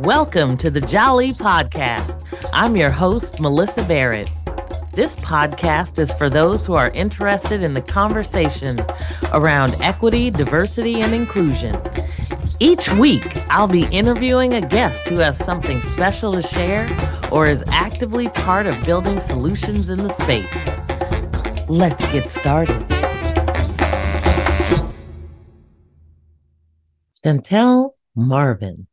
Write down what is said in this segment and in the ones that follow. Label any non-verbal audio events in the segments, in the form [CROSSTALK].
Welcome to the Jolly Podcast. I'm your host, Melissa Barrett. This podcast is for those who are interested in the conversation around equity, diversity, and inclusion. Each week, I'll be interviewing a guest who has something special to share or is actively part of building solutions in the space. Let's get started. Chantelle Marvin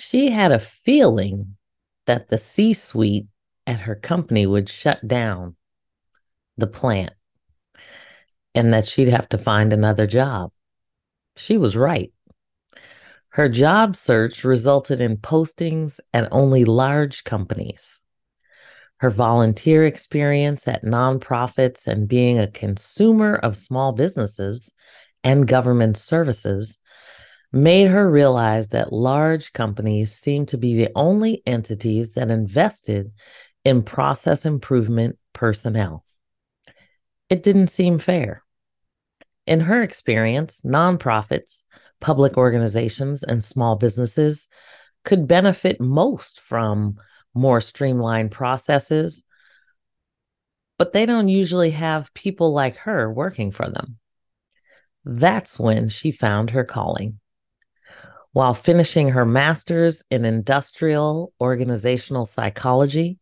she had a feeling that the C suite at her company would shut down the plant and that she'd have to find another job. She was right. Her job search resulted in postings at only large companies. Her volunteer experience at nonprofits and being a consumer of small businesses and government services made her realize that large companies seemed to be the only entities that invested in process improvement personnel. It didn't seem fair. In her experience, nonprofits, public organizations, and small businesses could benefit most from more streamlined processes, but they don't usually have people like her working for them. That's when she found her calling. While finishing her master's in industrial organizational psychology,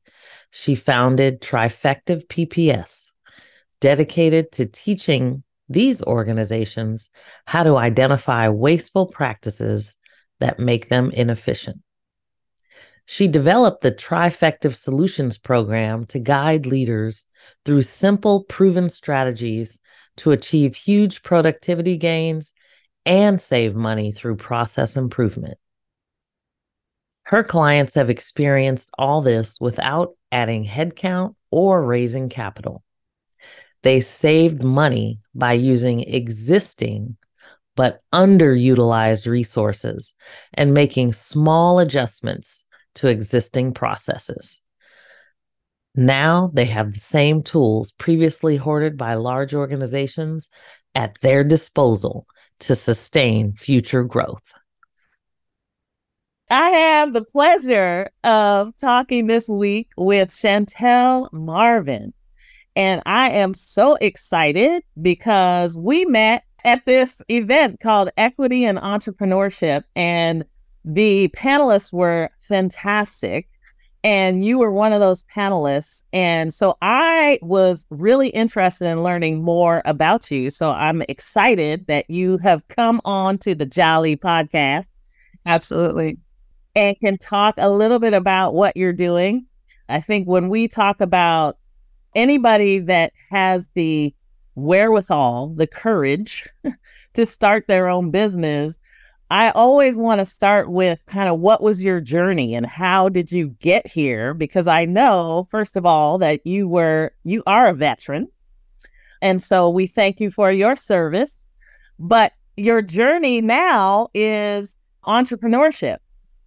she founded Trifectiv PPS, dedicated to teaching these organizations how to identify wasteful practices that make them inefficient. She developed the Trifectiv Solutions program to guide leaders through simple, proven strategies to achieve huge productivity gains and save money through process improvement. Her clients have experienced all this without adding headcount or raising capital. They saved money by using existing but underutilized resources and making small adjustments to existing processes. Now they have the same tools previously hoarded by large organizations at their disposal to sustain future growth. I have the pleasure of talking this week with Chantelle Marvin. And I am so excited because we met at this event called Equity and Entrepreneurship, and the panelists were fantastic and you were one of those panelists. And so I was really interested in learning more about you. So I'm excited that you have come on to the Jolly podcast. Absolutely. And can talk a little bit about what you're doing. I think when we talk about anybody that has the wherewithal, the courage [LAUGHS] to start their own business, I always want to start with kind of what was your journey and how did you get here? Because I know, first of all, that you were, you are a veteran. And so we thank you for your service. But your journey now is entrepreneurship.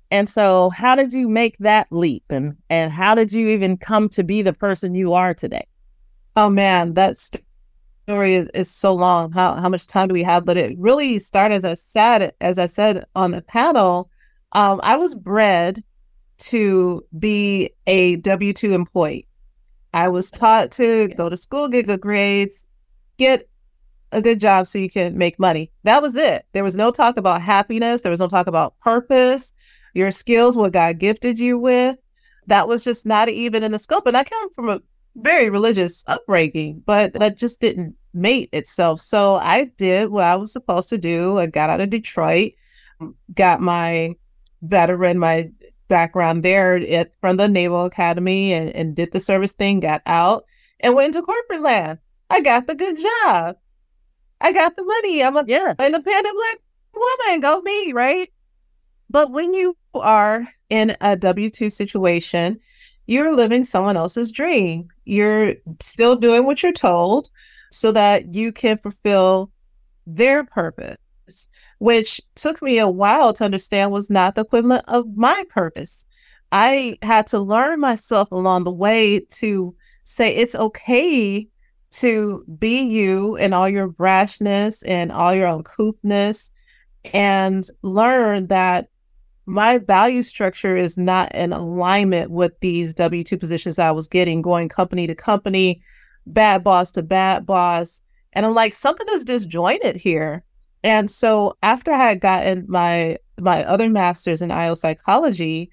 And so how did you make that leap and, and how did you even come to be the person you are today? Oh man, that's story is, is so long. How how much time do we have? But it really started as I said as I said on the panel. Um, I was bred to be a W two employee. I was taught to go to school, get good grades, get a good job so you can make money. That was it. There was no talk about happiness. There was no talk about purpose, your skills, what God gifted you with. That was just not even in the scope. And I come from a very religious upbringing, but that just didn't mate itself. So I did what I was supposed to do. I got out of Detroit, got my veteran, my background there at, from the Naval Academy and, and did the service thing, got out and went into corporate land. I got the good job. I got the money. I'm a yes. independent black woman. Go me, right? But when you are in a W 2 situation, you're living someone else's dream. You're still doing what you're told so that you can fulfill their purpose, which took me a while to understand was not the equivalent of my purpose. I had to learn myself along the way to say it's okay to be you and all your brashness and all your uncouthness and learn that my value structure is not in alignment with these W 2 positions I was getting, going company to company, bad boss to bad boss. And I'm like, something is disjointed here. And so after I had gotten my my other master's in IO psychology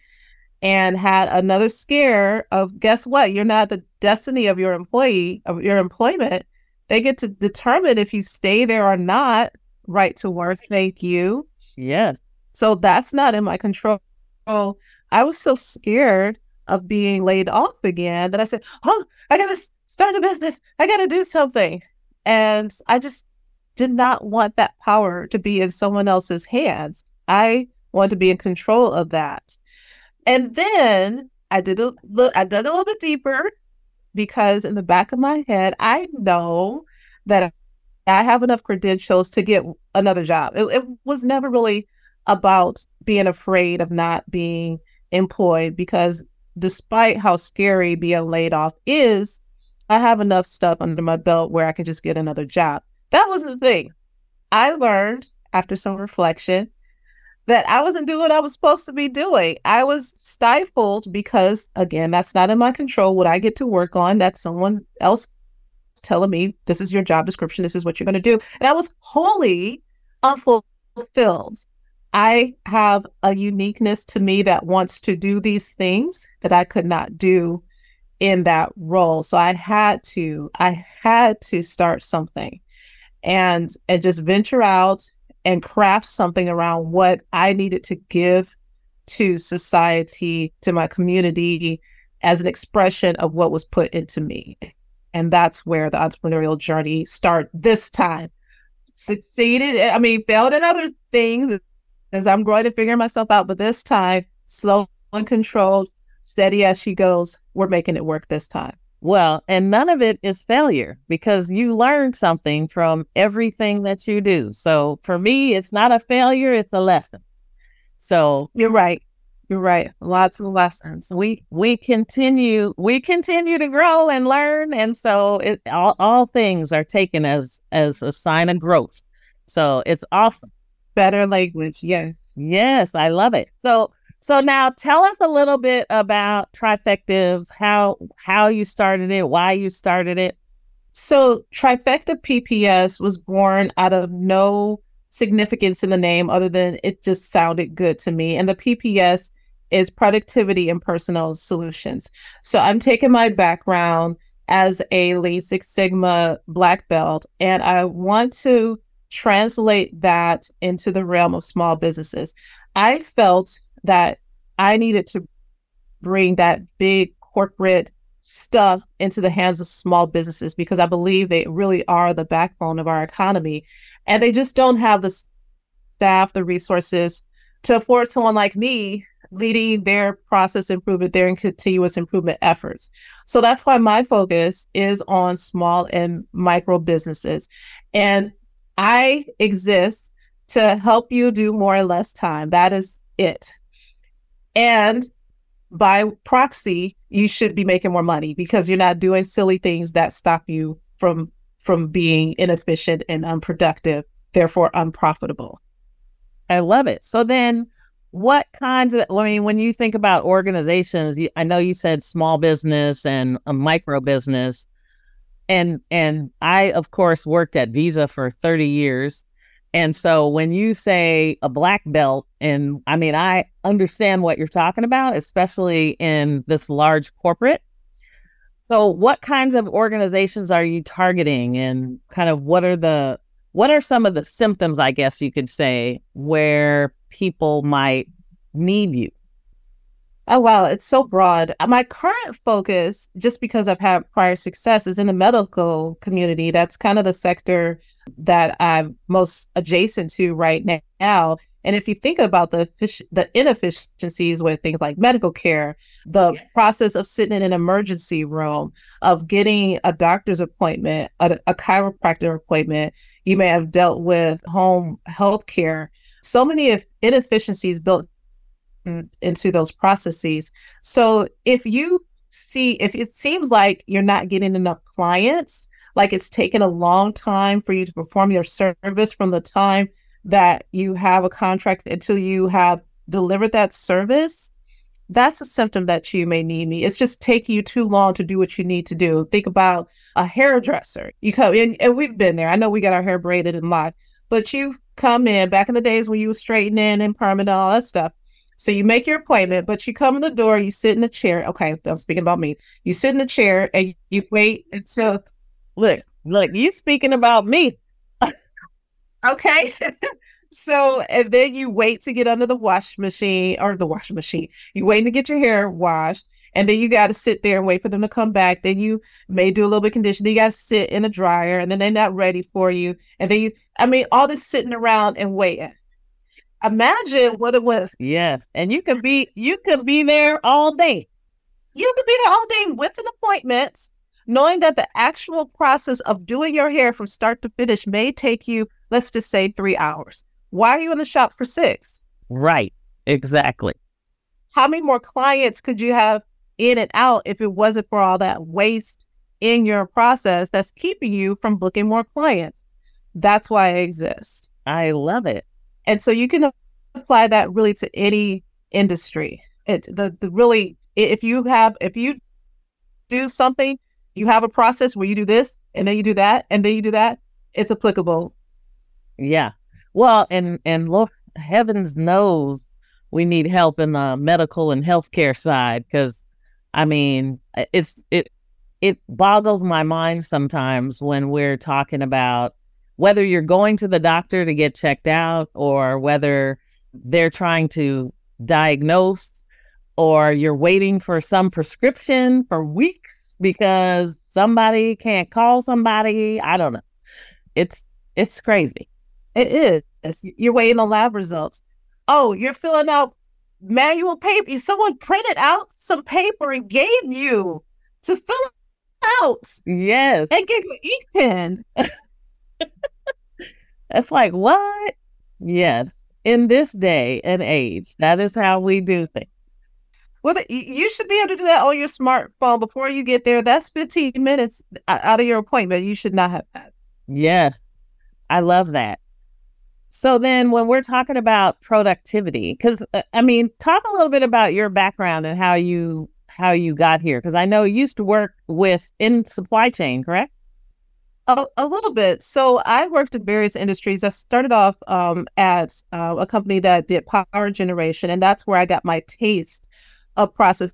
and had another scare of guess what? You're not the destiny of your employee of your employment. They get to determine if you stay there or not. Right to work. Thank you. Yes. So that's not in my control. I was so scared of being laid off again that I said, Oh, I got to start a business. I got to do something. And I just did not want that power to be in someone else's hands. I want to be in control of that. And then I did a look, I dug a little bit deeper because in the back of my head, I know that I have enough credentials to get another job. It, it was never really about being afraid of not being employed because despite how scary being laid off is, I have enough stuff under my belt where I can just get another job. That was the thing. I learned after some reflection that I wasn't doing what I was supposed to be doing. I was stifled because, again, that's not in my control. What I get to work on, that's someone else telling me, this is your job description, this is what you're going to do. And I was wholly unfulfilled. I have a uniqueness to me that wants to do these things that I could not do in that role. So I had to, I had to start something and and just venture out and craft something around what I needed to give to society, to my community as an expression of what was put into me. And that's where the entrepreneurial journey start this time. Succeeded, I mean, failed in other things as I'm growing and figuring myself out, but this time, slow and controlled, steady as she goes, we're making it work this time. Well, and none of it is failure because you learn something from everything that you do. So for me, it's not a failure, it's a lesson. So you're right. You're right. Lots of lessons. We we continue we continue to grow and learn, and so it all, all things are taken as as a sign of growth. So it's awesome. Better language, yes, yes, I love it. So so now tell us a little bit about Trifectiv, how how you started it, why you started it. So Trifecta PPS was born out of no significance in the name other than it just sounded good to me. And the PPS is productivity and personal solutions. So I'm taking my background as a Lean Six Sigma black belt and I want to translate that into the realm of small businesses. I felt that I needed to bring that big corporate stuff into the hands of small businesses because I believe they really are the backbone of our economy. And they just don't have the staff, the resources to afford someone like me leading their process improvement, their continuous improvement efforts. So that's why my focus is on small and micro businesses. And I exist to help you do more or less time. That is it. And by proxy, you should be making more money because you're not doing silly things that stop you from from being inefficient and unproductive, therefore unprofitable. I love it. So then what kinds of I mean when you think about organizations, you, I know you said small business and a micro business and and I of course worked at Visa for 30 years and so when you say a black belt, and I mean, I understand what you're talking about, especially in this large corporate. So what kinds of organizations are you targeting and kind of what are the what are some of the symptoms, I guess you could say, where people might need you? Oh, wow. It's so broad. Uh, my current focus, just because I've had prior success, is in the medical community. That's kind of the sector that I'm most adjacent to right now. And if you think about the the inefficiencies with things like medical care, the yes. process of sitting in an emergency room, of getting a doctor's appointment, a, a chiropractor appointment, you may have dealt with home health care. So many inefficiencies built into those processes. So if you see, if it seems like you're not getting enough clients, like it's taken a long time for you to perform your service from the time that you have a contract until you have delivered that service, that's a symptom that you may need me. It's just taking you too long to do what you need to do. Think about a hairdresser. You come in, and we've been there. I know we got our hair braided and locked, but you come in back in the days when you were straightening and permanent, all that stuff. So you make your appointment, but you come in the door, you sit in the chair. Okay, I'm speaking about me. You sit in the chair and you wait until. Look, look, you speaking about me. [LAUGHS] okay. [LAUGHS] so, and then you wait to get under the wash machine or the washing machine. You wait to get your hair washed. And then you got to sit there and wait for them to come back. Then you may do a little bit of conditioning. You got to sit in a dryer and then they're not ready for you. And then you, I mean, all this sitting around and waiting imagine what it was. Yes. And you could be you could be there all day. You could be there all day with an appointment, knowing that the actual process of doing your hair from start to finish may take you, let's just say, three hours. Why are you in the shop for six? Right. Exactly. How many more clients could you have in and out if it wasn't for all that waste in your process that's keeping you from booking more clients? That's why I exist. I love it. And so you can apply that really to any industry. It the, the really if you have if you do something, you have a process where you do this and then you do that and then you do that, it's applicable. Yeah. Well, and and Lord heavens knows we need help in the medical and healthcare side because I mean it's it it boggles my mind sometimes when we're talking about whether you're going to the doctor to get checked out or whether they're trying to diagnose or you're waiting for some prescription for weeks because somebody can't call somebody. I don't know. It's it's crazy. It is. You're waiting on lab results. Oh, you're filling out manual paper. Someone printed out some paper and gave you to fill out. Yes. And give you an ink pen. [LAUGHS] That's like, what? Yes. In this day and age, that is how we do things. Well, you should be able to do that on your smartphone before you get there. That's 15 minutes out of your appointment. You should not have that. Yes. I love that. So then when we're talking about productivity, because uh, I mean, talk a little bit about your background and how you how you got here. Because I know you used to work with in supply chain, correct? A, a, little bit. So I worked in various industries. I started off um, at uh, a company that did power generation, and that's where I got my taste of process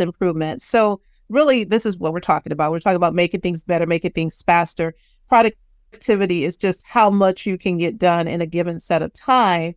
improvement. So really, this is what we're talking about. We're talking about making things better, making things faster. Productivity is just how much you can get done in a given set of time,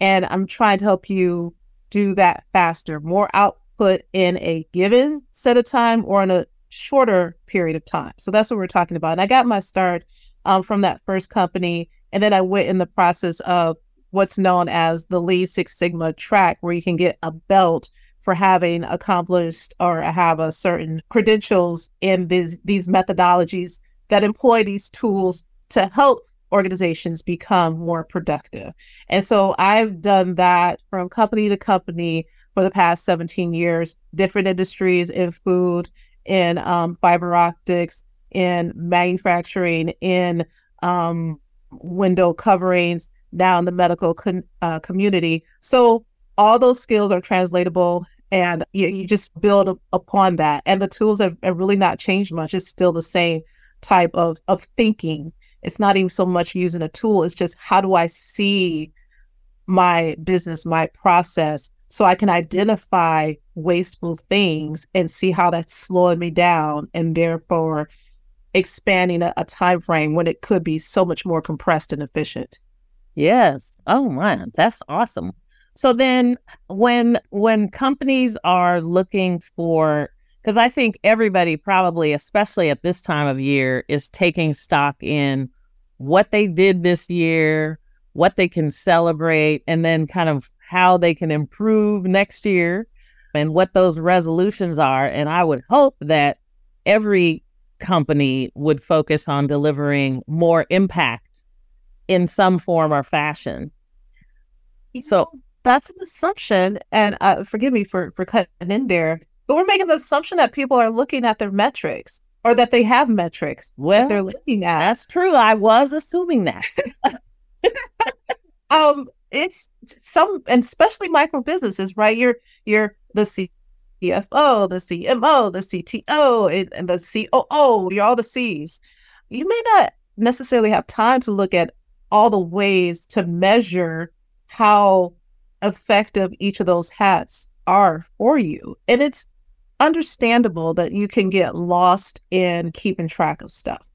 and I'm trying to help you do that faster, more output in a given set of time or in a shorter period of time. So that's what we're talking about. And I got my start um, from that first company. And then I went in the process of what's known as the Lean Six Sigma track, where you can get a belt for having accomplished or have a certain credentials in these, these methodologies that employ these tools to help organizations become more productive. And so I've done that from company to company for the past 17 years, different industries in food, in um, fiber optics, in manufacturing, in um, window coverings, now in the medical con- uh, community. So all those skills are translatable and you, you just build upon that. And the tools have, have really not changed much. It's still the same type of, of thinking. It's not even so much using a tool, it's just how do I see my business, my process, so I can identify wasteful things and see how that's slowing me down and therefore expanding a, a time frame when it could be so much more compressed and efficient. Yes. Oh man, that's awesome. So then when when companies are looking for because I think everybody probably, especially at this time of year, is taking stock in what they did this year, what they can celebrate, and then kind of how they can improve next year and what those resolutions are. And I would hope that every company would focus on delivering more impact in some form or fashion. You so know, that's an assumption. And uh, forgive me for, for cutting in there, but we're making the assumption that people are looking at their metrics or that they have metrics well, that they're looking at. That's true. I was assuming that. [LAUGHS] um, it's some and especially micro businesses, right? You're you're the CFO, the CMO, the CTO, and the COO. You're all the C's. You may not necessarily have time to look at all the ways to measure how effective each of those hats are for you. And it's understandable that you can get lost in keeping track of stuff.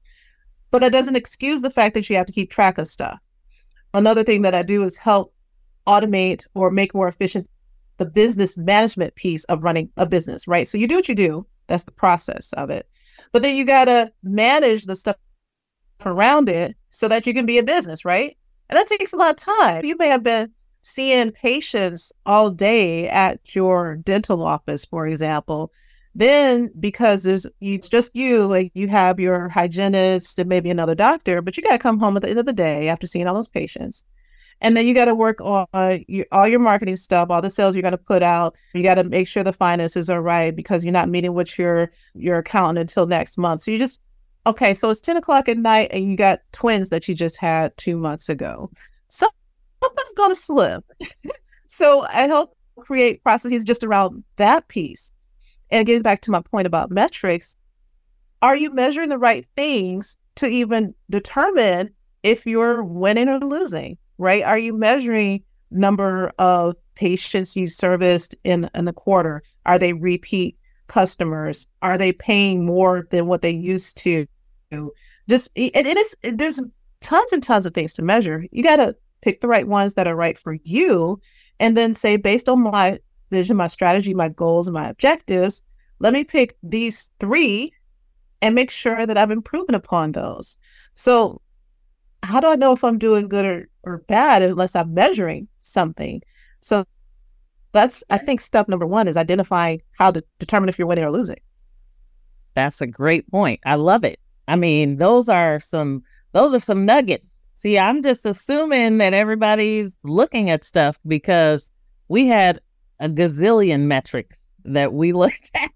But that doesn't excuse the fact that you have to keep track of stuff. Another thing that I do is help automate or make more efficient the business management piece of running a business, right? So you do what you do, that's the process of it. But then you got to manage the stuff around it so that you can be a business, right? And that takes a lot of time. You may have been seeing patients all day at your dental office, for example. Then, because there's it's just you, like you have your hygienist and maybe another doctor, but you got to come home at the end of the day after seeing all those patients. And then you got to work on your, all your marketing stuff, all the sales you're going to put out. You got to make sure the finances are right because you're not meeting with your your accountant until next month. So you just okay. So it's ten o'clock at night, and you got twins that you just had two months ago. So something's going to slip. [LAUGHS] so I help create processes just around that piece. And getting back to my point about metrics, are you measuring the right things to even determine if you're winning or losing? Right? Are you measuring number of patients you serviced in in the quarter? Are they repeat customers? Are they paying more than what they used to? Just it, it is there's tons and tons of things to measure. You got to pick the right ones that are right for you, and then say, based on my vision, my strategy, my goals, and my objectives, let me pick these three and make sure that I'm improving upon those. So, how do I know if I'm doing good or, or bad unless I'm measuring something? So, that's, I think, step number one is identifying how to determine if you're winning or losing. That's a great point. I love it. I mean, those are some those are some nuggets See, I'm just assuming that everybody's looking at stuff because we had a gazillion metrics that we looked [LAUGHS] at.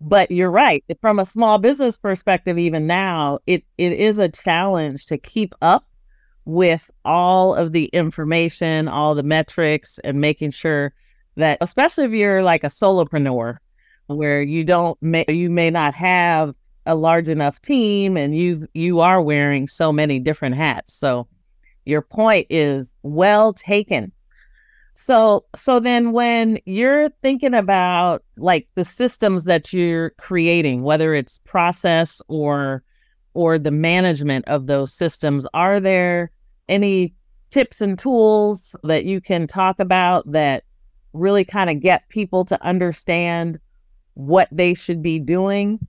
But you're right. From a small business perspective, even now, it, it is a challenge to keep up with all of the information, all the metrics, and making sure that, especially if you're like a solopreneur, where you don't, may, you may not have a large enough team and you you are wearing so many different hats. So your point is well taken. So so then when you're thinking about like the systems that you're creating, whether it's process or or the management of those systems, are there any tips and tools that you can talk about that really kind of get people to understand what they should be doing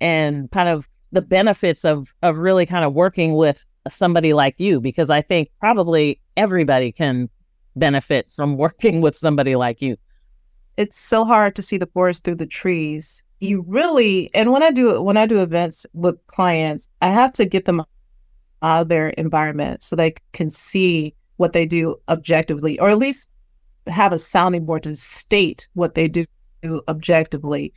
and kind of the benefits of of really kind of working with somebody like you? Because I think probably everybody can benefit from [LAUGHS] working with somebody like you. It's so hard to see the forest through the trees. You really and when I do when I do events with clients, I have to get them out of their environment so they can see what they do objectively or at least have a sounding board to state what they do objectively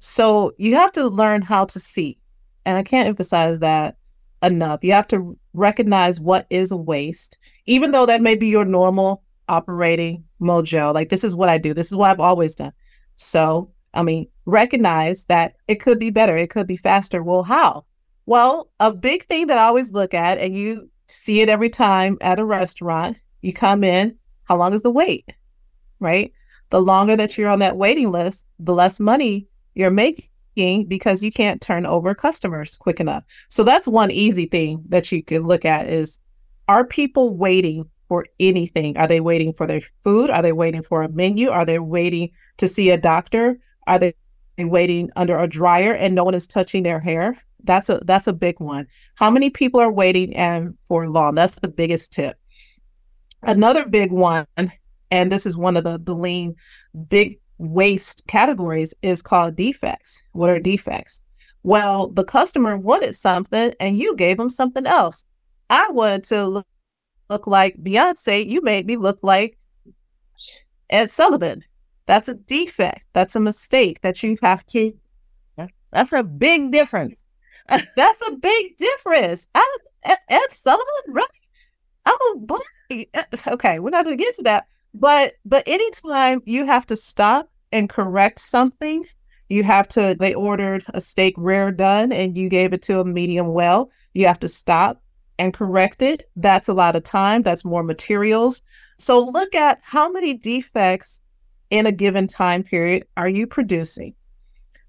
so you have to learn how to see. And I can't emphasize that enough. You have to recognize what is a waste, even though that may be your normal operating mojo. Like, this is what I do, this is what I've always done. So, I mean, recognize that it could be better, it could be faster. Well, how? Well, a big thing that I always look at, and you see it every time at a restaurant, you come in, how long is the wait? Right? The longer that you're on that waiting list, the less money you're making because you can't turn over customers quick enough. So that's one easy thing that you can look at is are people waiting for anything? Are they waiting for their food? Are they waiting for a menu? Are they waiting to see a doctor? Are they waiting under a dryer and no one is touching their hair? That's a that's a big one. How many people are waiting and for long? That's the biggest tip. Another big one, and this is one of the the lean big waste categories is called defects. What are defects? Well, the customer wanted something and you gave them something else. I wanted to look, like Beyonce. You made me look like Ed Sullivan. That's a defect. That's a mistake that you have to. That's a big difference. [LAUGHS] That's a big difference. I, Ed, Ed Sullivan, right? I'm a Okay, we're not going to get to that. But but anytime you have to stop and correct something, you have to they ordered a steak rare done and you gave it to a medium well. You have to stop and correct it. That's a lot of time, that's more materials. So look at how many defects in a given time period are you producing?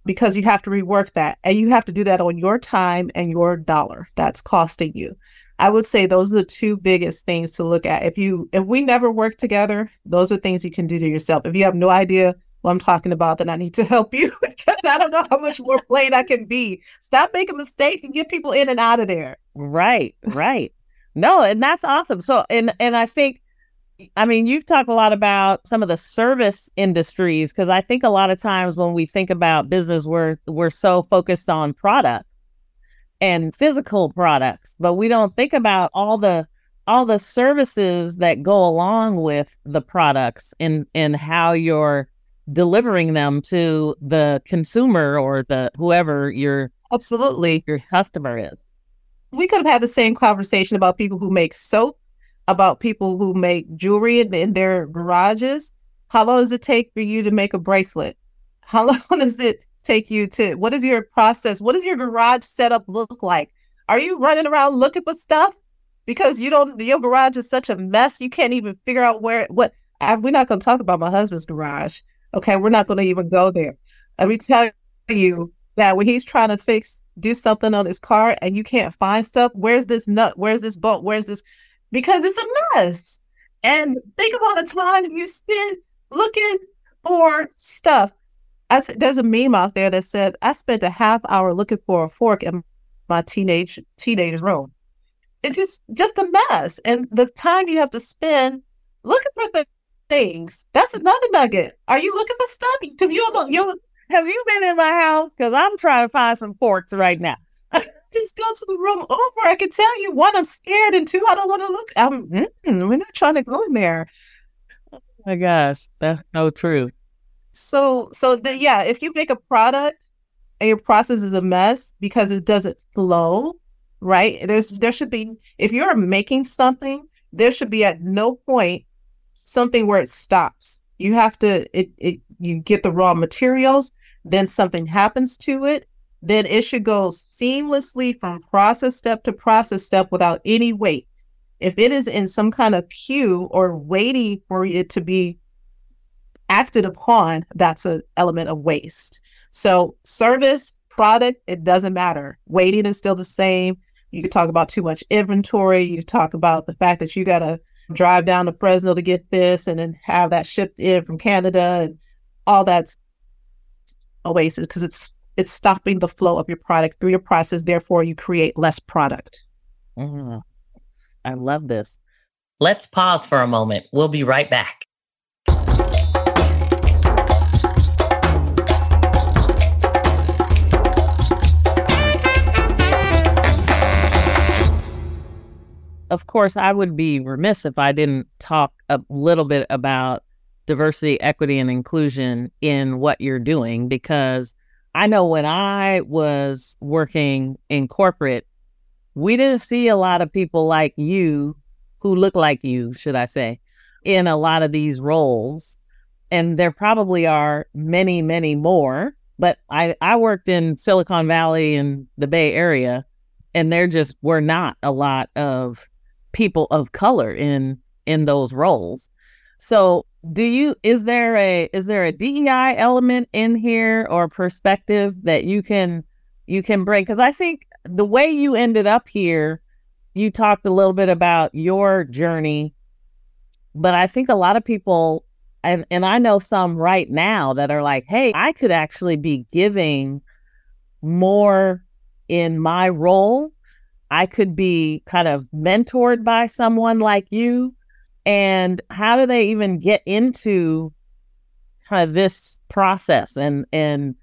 Because you have to rework that and you have to do that on your time and your dollar that's costing you. I would say those are the two biggest things to look at. If you if we never work together, those are things you can do to yourself. If you have no idea what I'm talking about, then I need to help you [LAUGHS] because I don't know how much more plain I can be. Stop making mistakes and get people in and out of there. Right, right. no, and that's awesome. So and and I think I mean, you've talked a lot about some of the service industries because I think a lot of times when we think about business, we're we're so focused on products and physical products, but we don't think about all the all the services that go along with the products and and how you're delivering them to the consumer or the whoever your absolutely your customer is. We could have had the same conversation about people who make soap about people who make jewelry in, in their garages. How long does it take for you to make a bracelet? How [LAUGHS] long does it take you to what is your process? What does your garage setup look like? Are you running around looking for stuff? Because you don't your garage is such a mess, you can't even figure out where what I, we're not going to talk about my husband's garage. Okay, we're not going to even go there. Let me tell you that when he's trying to fix, do something on his car and you can't find stuff, where's this nut? Where's this bolt? Where's this? because it's a mess. And think about the time you spend looking for stuff. I, there's a meme out there that said, I spent a half hour looking for a fork in my teenage teenage room. It's just just a mess. And the time you have to spend looking for things, that's another nugget. Are you looking for stuff? Because you don't know you have you been in my house? Because I'm trying to find some forks right now [LAUGHS] just go to the room over. I can tell you, one, I'm scared, and two, I don't want to look. I'm, mm, we're not trying to go in there. Oh my gosh, that's so true. So, so the, yeah, if you make a product and your process is a mess because it doesn't flow, right? There's there should be if you're making something, there should be at no point something where it stops. You have to it, it you get the raw materials, then something happens to it, then it should go seamlessly from process step to process step without any wait. If it is in some kind of queue or waiting for it to be acted upon, that's an element of waste. So, service, product, it doesn't matter. Waiting is still the same. You could talk about too much inventory. You talk about the fact that you got to drive down to Fresno to get this and then have that shipped in from Canada and all that's a waste because it's it's stopping the flow of your product through your process. Therefore, you create less product. Mm, I love this. Let's pause for a moment. We'll be right back. Of course, I would be remiss if I didn't talk a little bit about diversity, equity, and inclusion in what you're doing because I know when I was working in corporate, we didn't see a lot of people like you who look like you, should I say, in a lot of these roles. And there probably are many, many more. But I, I worked in Silicon Valley and the Bay Area, and there just were not a lot of people of color in in those roles. So do you is there a is there a DEI element in here or perspective that you can you can bring cuz I think the way you ended up here you talked a little bit about your journey but I think a lot of people and and I know some right now that are like hey I could actually be giving more in my role I could be kind of mentored by someone like you and how do they even get into kind of this process and and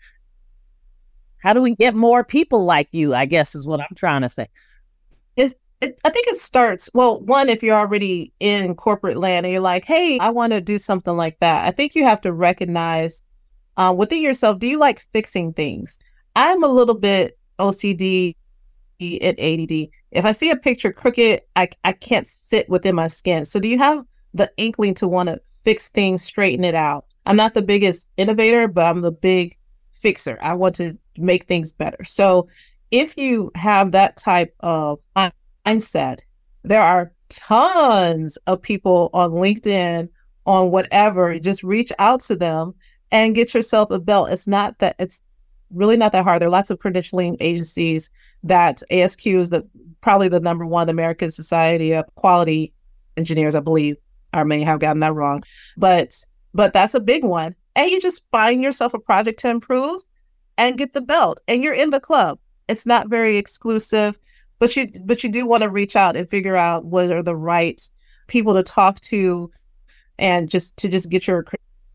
how do we get more people like you i guess is what i'm trying to say is it, I think it starts well. One, if you're already in corporate land and you're like, "Hey, I want to do something like that," I think you have to recognize uh, within yourself. Do you like fixing things? I'm a little bit OCD and ADD. If I see a picture crooked, I I can't sit within my skin. So do you have the inkling to want to fix things, straighten it out. I'm not the biggest innovator, but I'm the big fixer. I want to make things better. So if you have that type of mindset, there are tons of people on LinkedIn, on whatever. Just reach out to them and get yourself a belt. It's not that it's really not that hard. There are lots of credentialing agencies that ASQ is the probably the number one, American Society of Quality Engineers, I believe. I may have gotten that wrong. But but that's a big one. And you just find yourself a project to improve and get the belt. And you're in the club. It's not very exclusive, but you but you do want to reach out and figure out what are the right people to talk to and just to just get your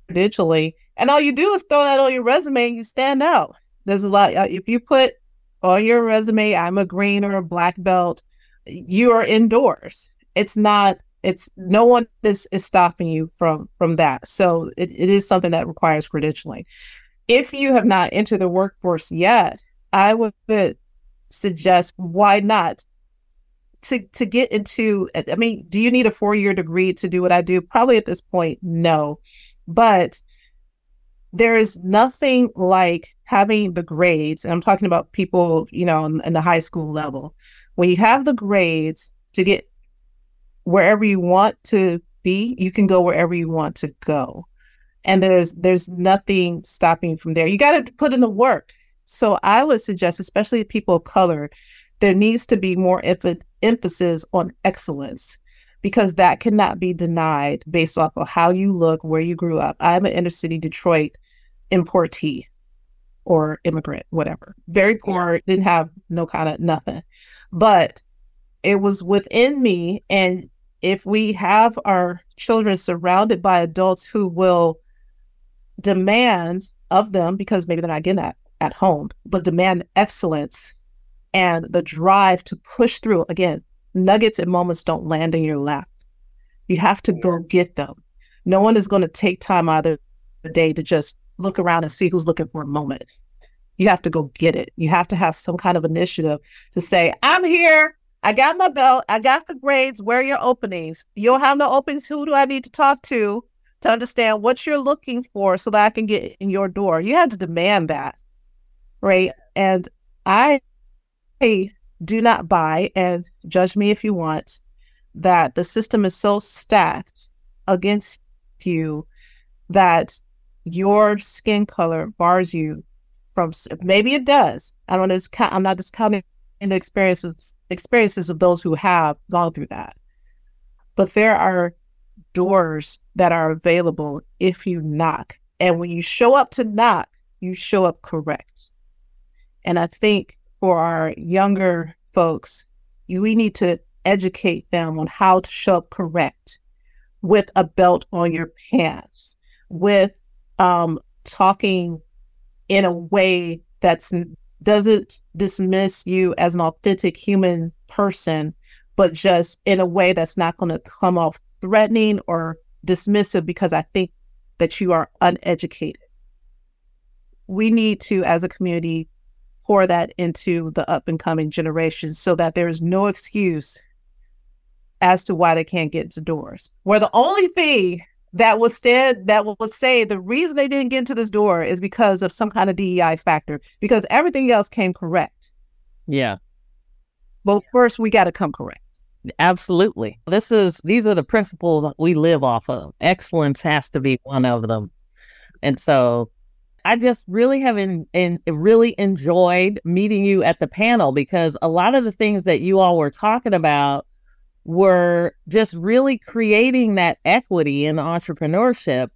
credentialing. And all you do is throw that on your resume and you stand out. There's a lot uh, if you put on your resume, I'm a green or a black belt, you are indoors. It's not it's no one is, is stopping you from from that. So it, it is something that requires credentialing. If you have not entered the workforce yet, I would suggest why not to to get into I mean, do you need a four-year degree to do what I do? Probably at this point, no. But there is nothing like having the grades, and I'm talking about people, you know, in, in the high school level. When you have the grades to get wherever you want to be, you can go wherever you want to go. And there's there's nothing stopping from there. You got to put in the work. So I would suggest, especially people of color, there needs to be more emph- emphasis on excellence because that cannot be denied based off of how you look, where you grew up. I'm an inner city Detroit importee or immigrant, whatever. Very poor, didn't have no kind of nothing. But it was within me. And if we have our children surrounded by adults who will demand of them, because maybe they're not getting that at home, but demand excellence and the drive to push through. Again, nuggets and moments don't land in your lap. You have to go get them. No one is going to take time out of the day to just look around and see who's looking for a moment. You have to go get it. You have to have some kind of initiative to say, I'm here. I got my belt. I got the grades. Where are your openings? You don't have no openings. Who do I need to talk to to understand what you're looking for so that I can get in your door? You have to demand that. Right. And I do not buy, and judge me if you want, that the system is so stacked against you that your skin color bars you from maybe it does. I don't discount I'm not discounting the experiences experiences of those who have gone through that. But there are doors that are available if you knock. And when you show up to knock, you show up correct. And I think for our younger folks, we need to educate them on how to show up correct with a belt on your pants, with um, talking in a way that's doesn't dismiss you as an authentic human person, but just in a way that's not going to come off threatening or dismissive because I think that you are uneducated. We need to, as a community, pour that into the up and coming generations so that there is no excuse as to why they can't get into doors. Where the only thing that will stand that will say the reason they didn't get into this door is because of some kind of DEI factor because everything else came correct. Yeah. But first we got to come correct. Absolutely. This is these are the principles that we live off of. Excellence has to be one of them. And so I just really have in, in, really enjoyed meeting you at the panel because a lot of the things that you all were talking about were just really creating that equity in entrepreneurship.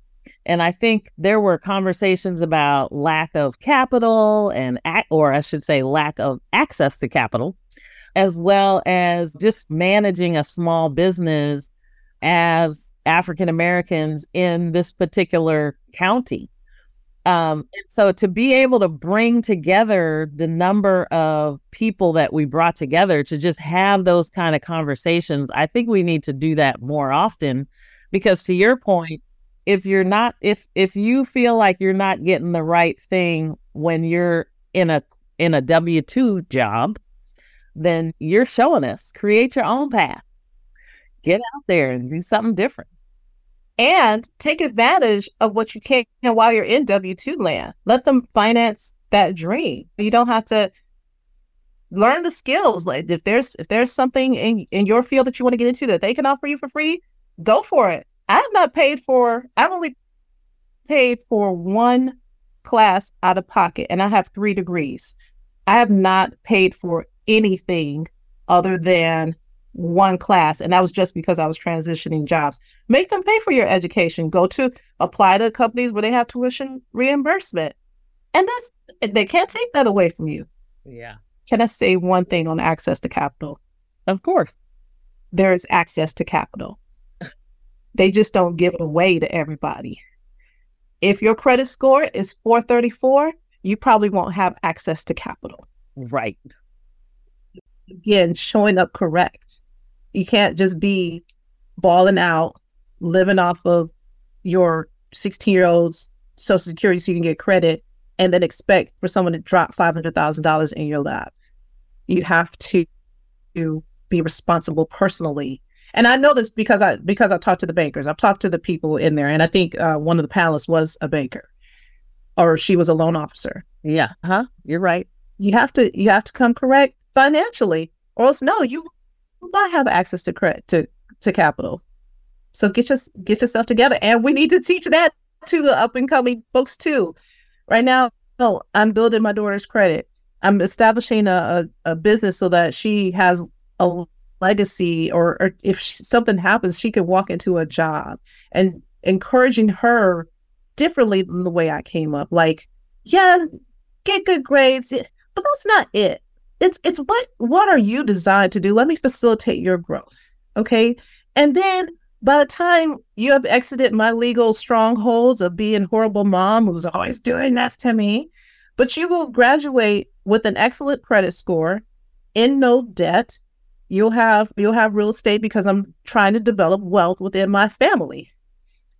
And I think there were conversations about lack of capital and, or I should say, lack of access to capital, as well as just managing a small business as African Americans in this particular county. Um, and so to be able to bring together the number of people that we brought together to just have those kind of conversations, I think we need to do that more often because to your point, if you're not if if you feel like you're not getting the right thing when you're in a in a W2 job, then you're showing us create your own path. Get out there and do something different. And take advantage of what you can while you're in W 2 land. Let them finance that dream. You don't have to learn the skills. Like if there's if there's something in, in your field that you want to get into that they can offer you for free, go for it. I have not paid for I've only paid for one class out of pocket and I have three degrees. I have not paid for anything other than one class and that was just because I was transitioning jobs. Make them pay for your education. Go to apply to companies where they have tuition reimbursement. And that's they can't take that away from you. Yeah. Can I say one thing on access to capital? Of course. There is access to capital. they just don't give it away to everybody. If your credit score is 434, you probably won't have access to capital. Right. Again, showing up correct. You can't just be balling out, living off of your 16 year old's social security so you can get credit and then expect for someone to drop $500,000 in your lap. You have to, to be responsible personally. And I know this because I because I talked to the bankers. I've talked to the people in there, and I think uh, one of the panelists was a banker, or she was a loan officer. Yeah, huh? You're right. You have to you have to come correct financially, or else no, you will not have access to credit to to capital. So get your get yourself together, and we need to teach that to the up and coming folks too. Right now, no, I'm building my daughter's credit. I'm establishing a, a, a business so that she has a legacy or, or if she, something happens, she can walk into a job and encouraging her differently than the way I came up. Like, yeah, get good grades, but that's not it. It's it's what what are you designed to do? Let me facilitate your growth. Okay. And then by the time you have exited my legal strongholds of being horrible mom who's always doing this to me, but you will graduate with an excellent credit score, in no debt. You'll have you'll have real estate because I'm trying to develop wealth within my family.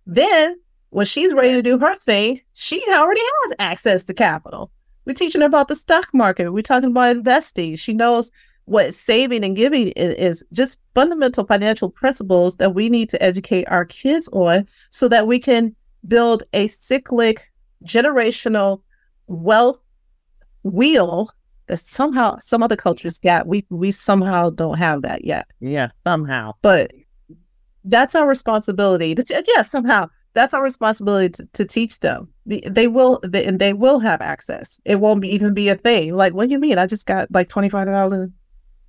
Then when she's ready to do her thing, she already has access to capital. We're teaching her about the stock market. We're talking about investing. She knows what saving and giving is, is, just fundamental financial principles that we need to educate our kids on so that we can build a cyclic generational wealth wheel that somehow some other cultures got. We we somehow don't have that yet. Yeah somehow. But that's our responsibility to, yeah somehow. That's our responsibility to, to teach them. They will they, and they will have access. It won't be, even be a thing. Like what do you mean? I just got like 25000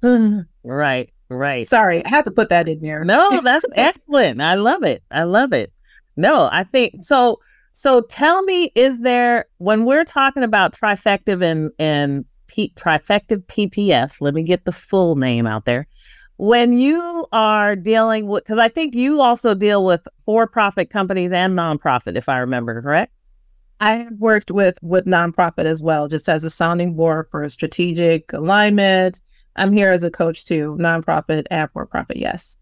[LAUGHS] right, right. Sorry, I had to put that in there. No, [LAUGHS] that's excellent. I love it. I love it. No, I think so. So tell me, is there when we're talking about Trifectiv and and P, Trifectiv PPS? Let me get the full name out there. When you are dealing with, because I think you also deal with for-profit companies and nonprofit, if I remember correct. I have worked with with nonprofit as well, just as a sounding board for strategic alignment, I'm here as a coach too, nonprofit and for profit. Yes.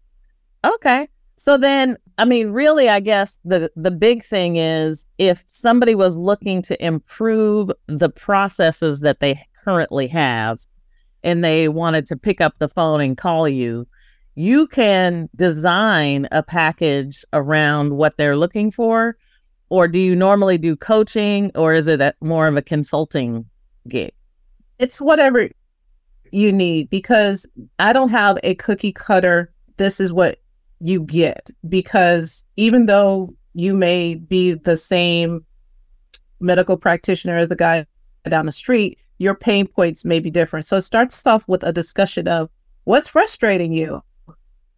Okay. So then, I mean, really, I guess the the big thing is if somebody was looking to improve the processes that they currently have, and they wanted to pick up the phone and call you, you can design a package around what they're looking for. Or do you normally do coaching, or is it a, more of a consulting gig? It's whatever you need because I don't have a cookie cutter. This is what you get because even though you may be the same medical practitioner as the guy down the street, your pain points may be different. So it starts off with a discussion of what's frustrating you.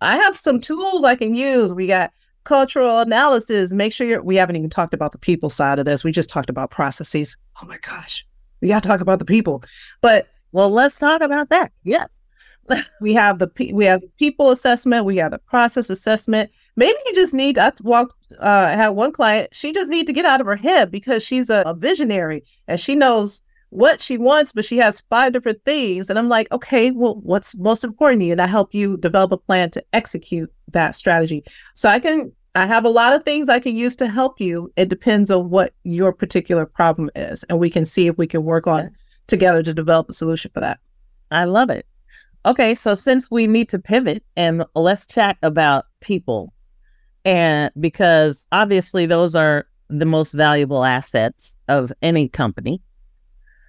I have some tools I can use. We got cultural analysis. Make sure you're, we haven't even talked about the people side of this. We just talked about processes. Oh my gosh, we got to talk about the people. But well, let's talk about that. Yes. [LAUGHS] we have the we have people assessment, we have the process assessment. Maybe you just need I walked uh had one client, she just need to get out of her head because she's a, a visionary and she knows what she wants, but she has five different things. And I'm like, okay, well, what's most important to you? And I help you develop a plan to execute that strategy. So I can I have a lot of things I can use to help you. It depends on what your particular problem is. And we can see if we can work on together to develop a solution for that. I love it. Okay, so since we need to pivot and let's chat about people. And because obviously those are the most valuable assets of any company.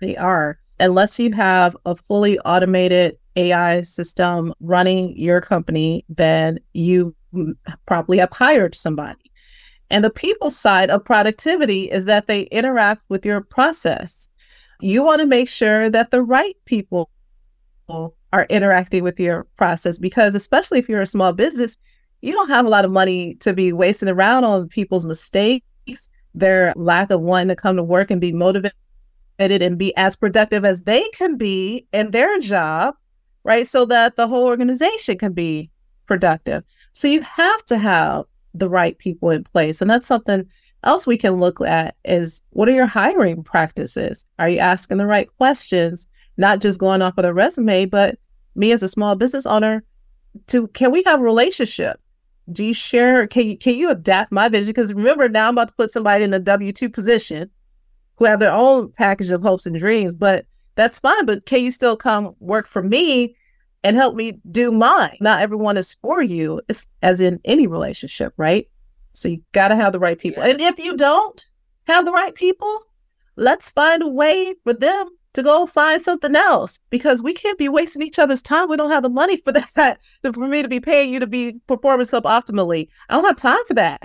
They are. Unless you have a fully automated AI system running your company, then you probably have hired somebody. And the people side of productivity is that they interact with your process. You want to make sure that the right people are interacting with your process because, especially if you're a small business, you don't have a lot of money to be wasting around on people's mistakes, their lack of wanting to come to work and be motivated and be as productive as they can be in their job, right? So that the whole organization can be productive. So you have to have the right people in place. And that's something else we can look at is what are your hiring practices? Are you asking the right questions? Not just going off of a resume, but me as a small business owner, to can we have a relationship? Do you share can you can you adapt my vision? Because remember now I'm about to put somebody in a W two position who have their own package of hopes and dreams, but that's fine. But can you still come work for me and help me do mine. Not everyone is for you, it's as in any relationship, right? So you got to have the right people. And if you don't have the right people, let's find a way for them to go find something else because we can't be wasting each other's time. We don't have the money for [LAUGHS] that, for me to be paying you to be performing suboptimally. I don't have time for that.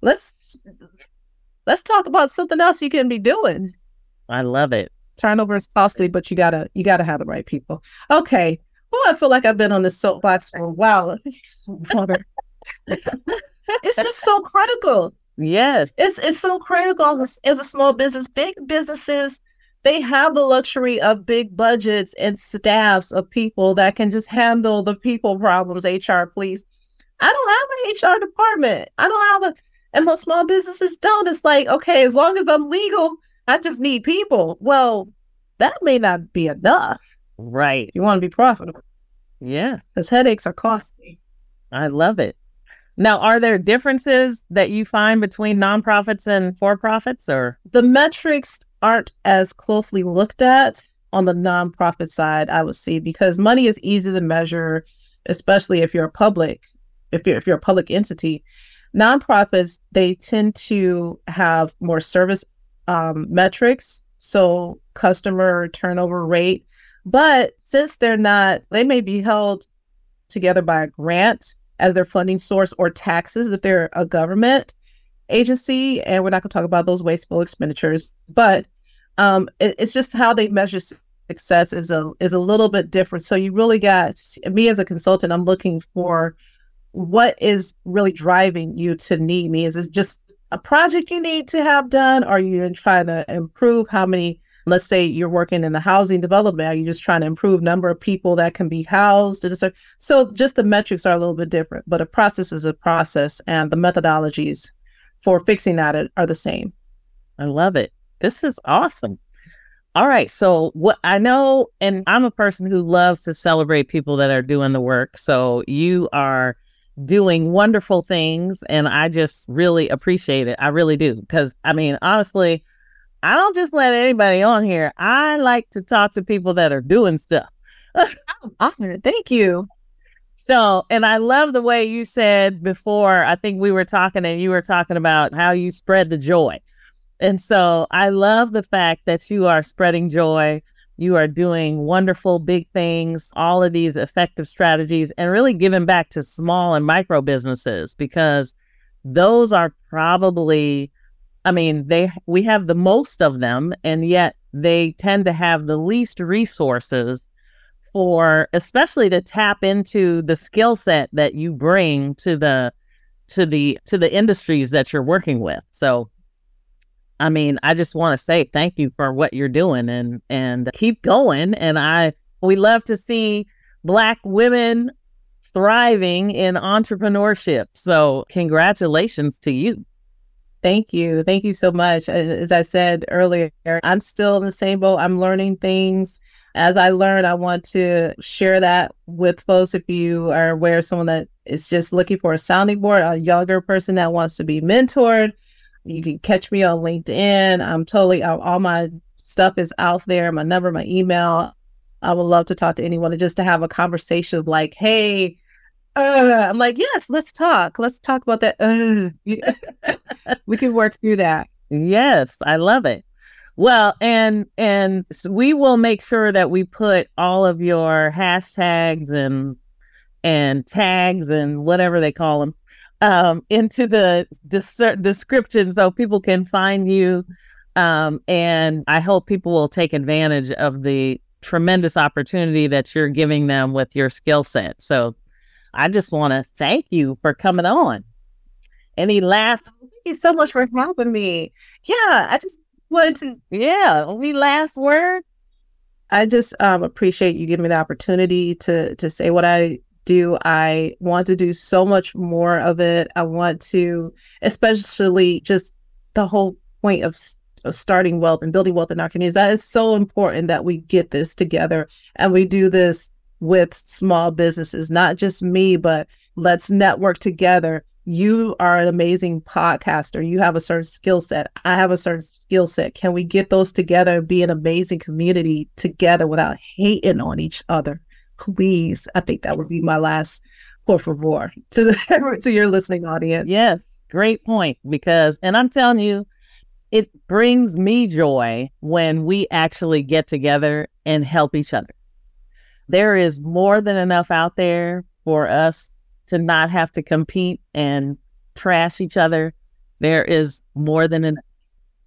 Let's let's talk about something else you can be doing. I love it. Turnover is costly, but you gotta you gotta have the right people. Okay. Oh, I feel like I've been on this soapbox for a while. [LAUGHS] water. It's just so critical. Yes. It's it's so critical as, as a small business. Big businesses, they have the luxury of big budgets and staffs of people that can just handle the people problems. HR, please. I don't have an HR department. I don't have a and most small businesses don't. It's like, okay, as long as I'm legal, I just need people. Well, that may not be enough. Right. You want to be profitable. Yes. Because headaches are costly. I love it. Now, are there differences that you find between nonprofits and for profits or? The metrics aren't as closely looked at on the nonprofit side, I would see, because money is easy to measure, especially if you're a public, if you're if you're a public entity. Nonprofits, they tend to have more service um, metrics. So customer turnover rate, but since they're not, they may be held together by a grant as their funding source or taxes if they're a government agency. And we're not going to talk about those wasteful expenditures, but um, it, it's just how they measure success is a is a little bit different. So you really got me as a consultant. I'm looking for what is really driving you to need me. Is it just a project you need to have done? Are you trying to improve how many let's say you're working in the housing development, are you just trying to improve number of people that can be housed? So just the metrics are a little bit different, but a process is a process and the methodologies for fixing that are the same. I love it. This is awesome. All right. So what I know, and I'm a person who loves to celebrate people that are doing the work. So you are doing wonderful things and I just really appreciate it. I really do. Because I mean, honestly, I don't just let anybody on here. I like to talk to people that are doing stuff. Honored. Thank you. So, and I love the way you said before, I think we were talking and you were talking about how you spread the joy. And so I love the fact that you are spreading joy. You are doing wonderful big things, all of these effective strategies, and really giving back to small and micro businesses because those are probably I mean, they we have the most of them, and yet they tend to have the least resources for, especially to tap into the skill set that you bring to the to the to the industries that you're working with. So, I mean, I just want to say thank you for what you're doing, and and keep going. And I we love to see Black women thriving in entrepreneurship. So, congratulations to you. Thank you. Thank you so much. As I said earlier, I'm still in the same boat. I'm learning things. As I learn, I want to share that with folks. If you are aware of someone that is just looking for a sounding board, a younger person that wants to be mentored, you can catch me on LinkedIn. I'm totally, all my stuff is out there my number, my email. I would love to talk to anyone just to have a conversation like, hey, uh, I'm like, yes, let's talk. Let's talk about that. Uh. [LAUGHS] we can work through that. Yes, I love it. Well, and and we will make sure that we put all of your hashtags and and tags and whatever they call them um, into the des- description so people can find you. Um, and I hope people will take advantage of the tremendous opportunity that you're giving them with your skill set. So I just want to thank you for coming on. Any last? Thank you so much for having me. Yeah, I just wanted to. Yeah, any last words? I just um, appreciate you giving me the opportunity to to say what I do. I want to do so much more of it. I want to, especially just the whole point of, of starting wealth and building wealth in our communities. That is so important that we get this together and we do this with small businesses, not just me, but let's network together. You are an amazing podcaster. You have a certain skill set. I have a certain skill set. Can we get those together and be an amazing community together without hating on each other? please, I think that would be my last por favor [LAUGHS] to the [LAUGHS] to your listening audience. Yes, great point. Because, and I'm telling you, it brings me joy when we actually get together and help each other. There is more than enough out there for us to not have to compete and trash each other. There is more than enough.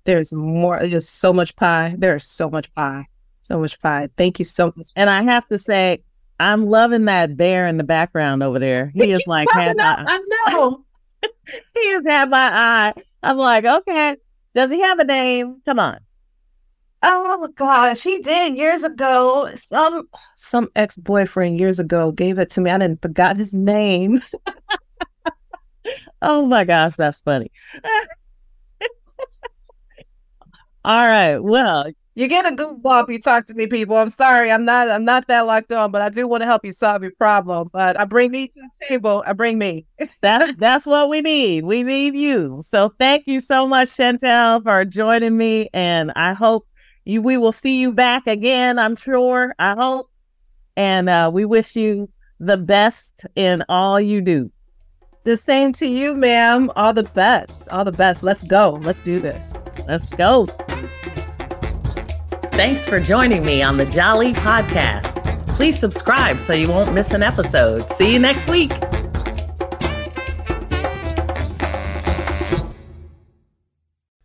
There's more, there's so much pie. There's so much pie. So much pie. Thank you so much. And I have to say, I'm loving that bear in the background over there. He is like had my, I know. [LAUGHS] he has had my eye. I'm like, okay. Does he have a name? Come on. Oh gosh, he did years ago. Some some ex boyfriend years ago gave it to me. I didn't forgot his name. [LAUGHS] oh my gosh, that's funny. [LAUGHS] All right. Well, you get a goofball you talk to me, people. I'm sorry, I'm not I'm not that locked on, but I do want to help you solve your problem. But I bring me to the table. I bring me. that's that's what we need. We need you. So thank you so much, Chantelle, for joining me. And I hope you we will see you back again, I'm sure. I hope. And uh, we wish you the best in all you do. The same to you, ma'am. All the best. All the best. Let's go. Let's do this. Let's go. Thanks for joining me on the Jolly Podcast. Please subscribe so you won't miss an episode. See you next week.